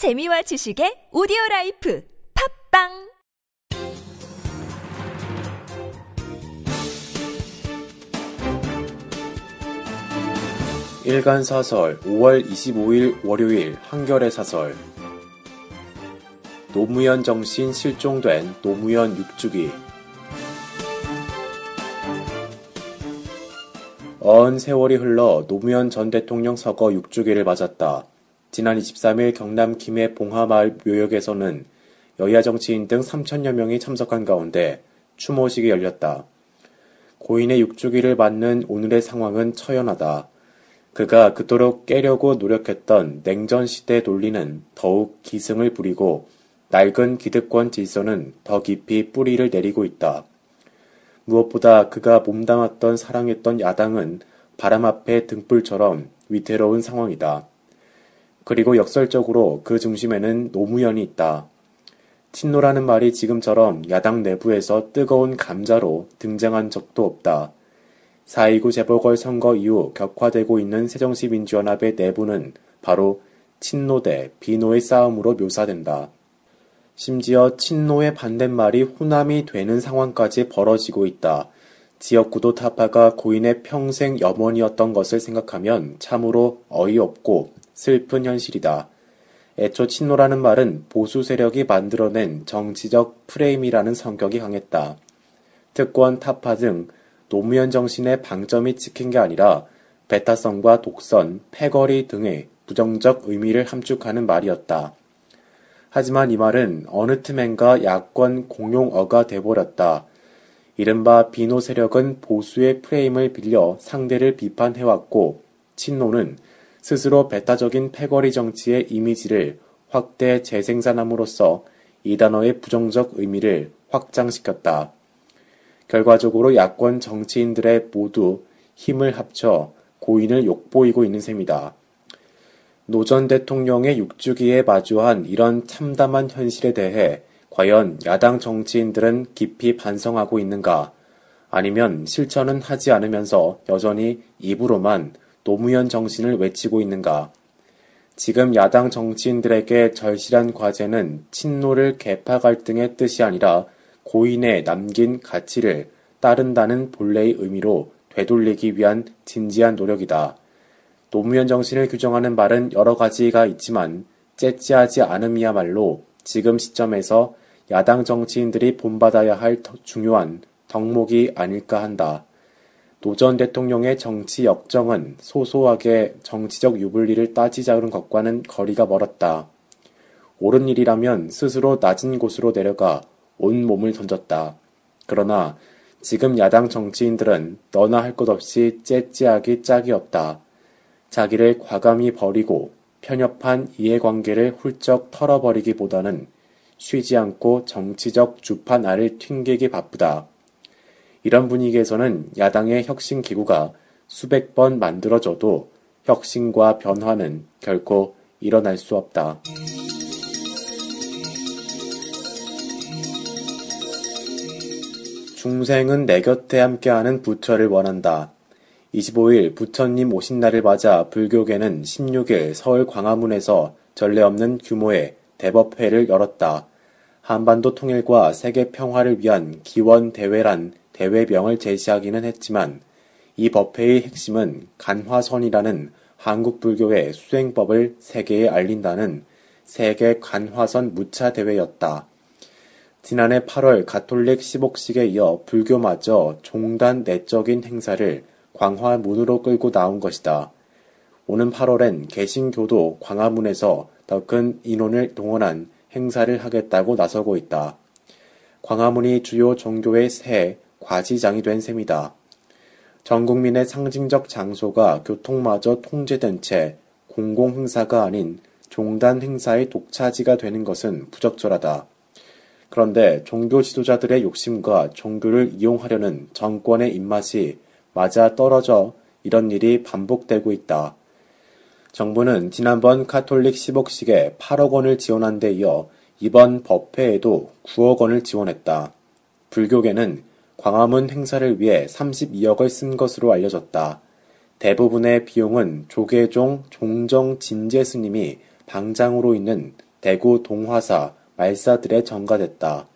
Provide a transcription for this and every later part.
재미와 지식의 오디오 라이프 팟빵! 일간 사설 5월 25일 월요일 한겨레 사설. 노무현 정신 실종된 노무현 육주기. 어언 세월이 흘러 노무현 전 대통령 서거 6주기를 맞았다. 지난 23일 경남 김해 봉하마을 묘역에서는 여야 정치인 등 3천여 명이 참석한 가운데 추모식이 열렸다. 고인의 6주기를 맞는 오늘의 상황은 처연하다. 그가 그토록 깨려고 노력했던 냉전 시대 논리는 더욱 기승을 부리고 낡은 기득권 질서는 더 깊이 뿌리를 내리고 있다. 무엇보다 그가 몸담았던 사랑했던 야당은 바람 앞에 등불처럼 위태로운 상황이다. 그리고 역설적으로 그 중심에는 노무현이 있다. 친노라는 말이 지금처럼 야당 내부에서 뜨거운 감자로 등장한 적도 없다. 4.29 재보궐선거 이후 격화되고 있는 새정치민주연합의 내부는 바로 친노 대 비노의 싸움으로 묘사된다. 심지어 친노의 반대말이 호남이 되는 상황까지 벌어지고 있다. 지역구도 타파가 고인의 평생 염원이었던 것을 생각하면 참으로 어이없고 슬픈 현실이다. 애초 친노라는 말은 보수 세력이 만들어낸 정치적 프레임이라는 성격이 강했다. 특권 타파 등 노무현 정신의 방점이 찍힌 게 아니라 배타성과 독선, 패거리 등의 부정적 의미를 함축하는 말이었다. 하지만 이 말은 어느 틈엔가 야권 공용어가 돼버렸다. 이른바 비노 세력은 보수의 프레임을 빌려 상대를 비판해왔고 친노는 스스로 배타적인 패거리 정치의 이미지를 확대 재생산함으로써 이 단어의 부정적 의미를 확장시켰다. 결과적으로 야권 정치인들이 모두 힘을 합쳐 고인을 욕보이고 있는 셈이다. 노 전 대통령의 6주기에 마주한 이런 참담한 현실에 대해 과연 야당 정치인들은 깊이 반성하고 있는가? 아니면 실천은 하지 않으면서 여전히 입으로만 노무현 정신을 외치고 있는가? 지금 야당 정치인들에게 절실한 과제는 친노를 개파 갈등의 뜻이 아니라 고인의 남긴 가치를 따른다는 본래의 의미로 되돌리기 위한 진지한 노력이다. 노무현 정신을 규정하는 말은 여러 가지가 있지만 째찌하지 않음이야말로 지금 시점에서 야당 정치인들이 본받아야 할 중요한 덕목이 아닐까 한다. 노 전 대통령의 정치 역정은 소소하게 정치적 유불리를 따지자는 것과는 거리가 멀었다. 옳은 일이라면 스스로 낮은 곳으로 내려가 온 몸을 던졌다. 그러나 지금 야당 정치인들은 너나 할 것 없이 째찌하기 짝이 없다. 자기를 과감히 버리고 편협한 이해관계를 훌쩍 털어버리기보다는 쉬지 않고 정치적 주판 알을 튕기기 바쁘다. 이런 분위기에서는 야당의 혁신 기구가 수백 번 만들어져도 혁신과 변화는 결코 일어날 수 없다. 중생은 내 곁에 함께하는 부처를 원한다. 25일 부처님 오신 날을 맞아 불교계는 16일 서울 광화문에서 전례 없는 규모의 대법회를 열었다. 한반도 통일과 세계 평화를 위한 기원 대회란 대회명을 제시하기는 했지만 이 법회의 핵심은 간화선이라는 한국 불교의 수행법을 세계에 알린다는 세계 간화선 무차 대회였다. 지난해 8월 가톨릭 10옥식에 이어 불교마저 종단 내적인 행사를 광화문으로 끌고 나온 것이다. 오는 8월엔 개신교도 광화문에서 더 큰 인원을 동원한 행사를 하겠다고 나서고 있다. 광화문이 주요 종교의 새 과지장이 된 셈이다. 전 국민의 상징적 장소가 교통마저 통제된 채 공공 행사가 아닌 종단 행사의 독차지가 되는 것은 부적절하다. 그런데 종교 지도자들의 욕심과 종교를 이용하려는 정권의 입맛이 맞아 떨어져 이런 일이 반복되고 있다. 정부는 지난번 카톨릭 10억씩에 8억 원을 지원한 데 이어 이번 법회에도 9억 원을 지원했다. 불교계는 광화문 행사를 위해 32억을 쓴 것으로 알려졌다. 대부분의 비용은 조계종 종정 진제 스님이 방장으로 있는 대구 동화사, 말사들에 전가됐다.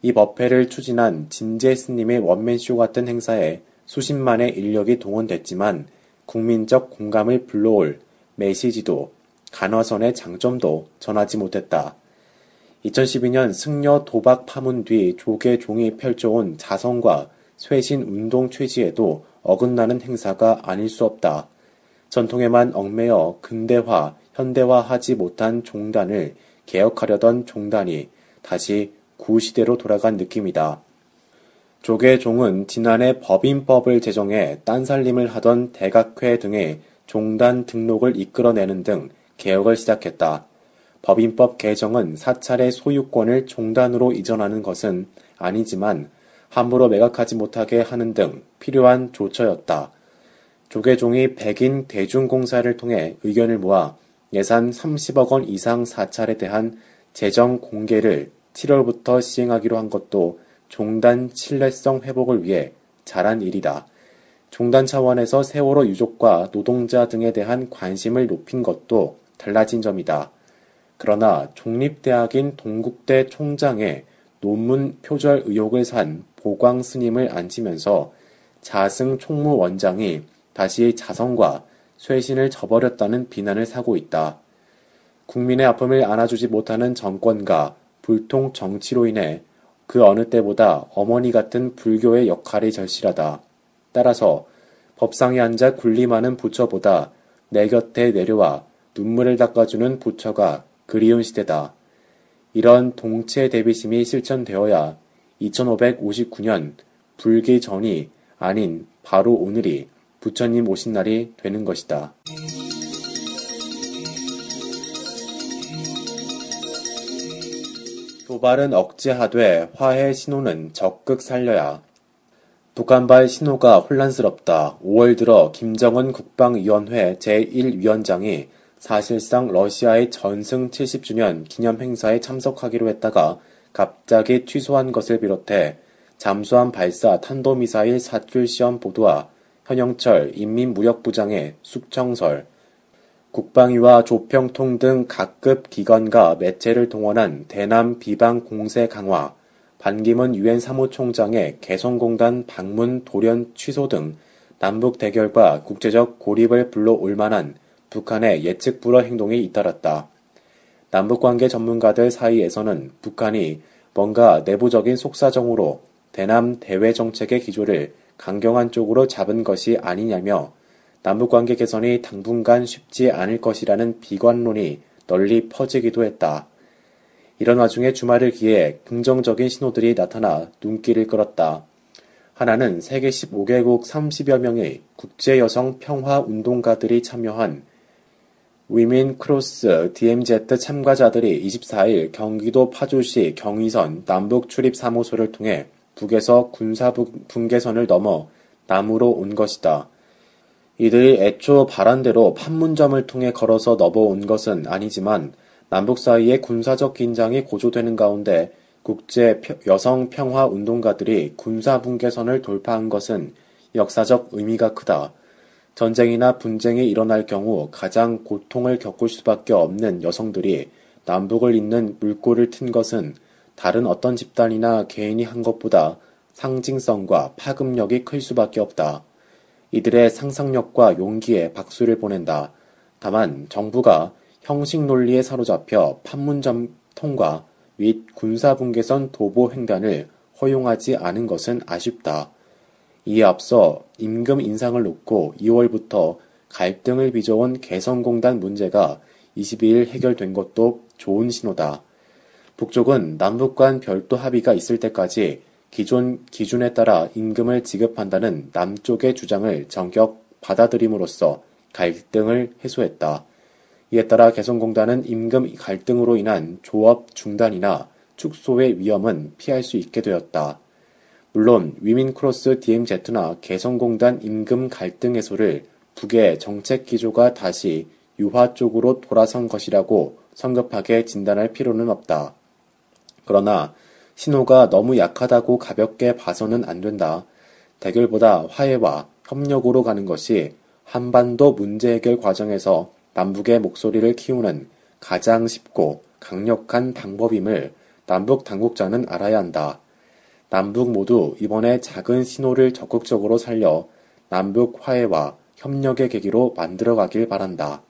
이 법회를 추진한 진재 스님의 원맨쇼 같은 행사에 수십만의 인력이 동원됐지만 국민적 공감을 불러올 메시지도 간화선의 장점도 전하지 못했다. 2012년 승려 도박 파문 뒤 조계 종이 펼쳐온 자성과 쇄신 운동 취지에도 어긋나는 행사가 아닐 수 없다. 전통에만 얽매여 근대화, 현대화하지 못한 종단을 개혁하려던 종단이 다시 구시대로 돌아간 느낌이다. 조계종은 지난해 법인법을 제정해 딴살림을 하던 대각회 등의 종단 등록을 이끌어내는 등 개혁을 시작했다. 법인법 개정은 사찰의 소유권을 종단으로 이전하는 것은 아니지만 함부로 매각하지 못하게 하는 등 필요한 조처였다. 조계종이 백인 대중공사를 통해 의견을 모아 예산 30억 원 이상 사찰에 대한 재정 공개를 7월부터 시행하기로 한 것도 종단 신뢰성 회복을 위해 잘한 일이다. 종단 차원에서 세월호 유족과 노동자 등에 대한 관심을 높인 것도 달라진 점이다. 그러나 종립대학인 동국대 총장의 논문 표절 의혹을 산 보광 스님을 앉히면서 자승 총무원장이 다시 자성과 쇄신을 저버렸다는 비난을 사고 있다. 국민의 아픔을 안아주지 못하는 정권과 불통 정치로 인해 그 어느 때보다 어머니 같은 불교의 역할이 절실하다. 따라서 법상에 앉아 군림하는 부처보다 내 곁에 내려와 눈물을 닦아주는 부처가 그리운 시대다. 이런 동체 대비심이 실천되어야 2559년 불기 전이 아닌 바로 오늘이 부처님 오신 날이 되는 것이다. 도발은 억제하되 화해 신호는 적극 살려야. 북한발 신호가 혼란스럽다. 5월 들어 김정은 국방위원회 제1위원장이 사실상 러시아의 전승 70주년 기념 행사에 참석하기로 했다가 갑자기 취소한 것을 비롯해 잠수함 발사 탄도미사일 사출 시험 보도와 현영철 인민무력부장의 숙청설, 국방위와 조평통 등 각급 기관과 매체를 동원한 대남 비방 공세 강화, 반기문 유엔 사무총장의 개성공단 방문 돌연 취소 등 남북 대결과 국제적 고립을 불러올 만한 북한의 예측 불허 행동이 잇따랐다. 남북관계 전문가들 사이에서는 북한이 뭔가 내부적인 속사정으로 대남 대외 정책의 기조를 강경한 쪽으로 잡은 것이 아니냐며 남북관계 개선이 당분간 쉽지 않을 것이라는 비관론이 널리 퍼지기도 했다. 이런 와중에 주말을 기해 긍정적인 신호들이 나타나 눈길을 끌었다. 하나는 세계 15개국 30여 명의 국제 여성 평화 운동가들이 참여한 Women Cross DMZ 참가자들이 24일 경기도 파주시 경의선 남북 출입 사무소를 통해 북에서 군사 분계선을 넘어 남으로 온 것이다. 이들이 애초 바란대로 판문점을 통해 걸어서 넘어온 것은 아니지만 남북 사이의 군사적 긴장이 고조되는 가운데 국제 여성 평화 운동가들이 군사 분계선을 돌파한 것은 역사적 의미가 크다. 전쟁이나 분쟁이 일어날 경우 가장 고통을 겪을 수밖에 없는 여성들이 남북을 잇는 물꼬를 튼 것은 다른 어떤 집단이나 개인이 한 것보다 상징성과 파급력이 클 수밖에 없다. 이들의 상상력과 용기에 박수를 보낸다. 다만 정부가 형식 논리에 사로잡혀 판문점 통과 및 군사분계선 도보 횡단을 허용하지 않은 것은 아쉽다. 이에 앞서 임금 인상을 놓고 2월부터 갈등을 빚어온 개성공단 문제가 22일 해결된 것도 좋은 신호다. 북쪽은 남북 간 별도 합의가 있을 때까지 기존 기준에 따라 임금을 지급한다는 남쪽의 주장을 전격 받아들임으로써 갈등을 해소했다. 이에 따라 개성공단은 임금 갈등으로 인한 조업 중단이나 축소의 위험은 피할 수 있게 되었다. 물론 위민크로스 DMZ나 개성공단 임금 갈등 해소를 북의 정책 기조가 다시 유화 쪽으로 돌아선 것이라고 성급하게 진단할 필요는 없다. 그러나 신호가 너무 약하다고 가볍게 봐서는 안 된다. 대결보다 화해와 협력으로 가는 것이 한반도 문제 해결 과정에서 남북의 목소리를 키우는 가장 쉽고 강력한 방법임을 남북 당국자는 알아야 한다. 남북 모두 이번에 작은 신호를 적극적으로 살려 남북 화해와 협력의 계기로 만들어가길 바란다.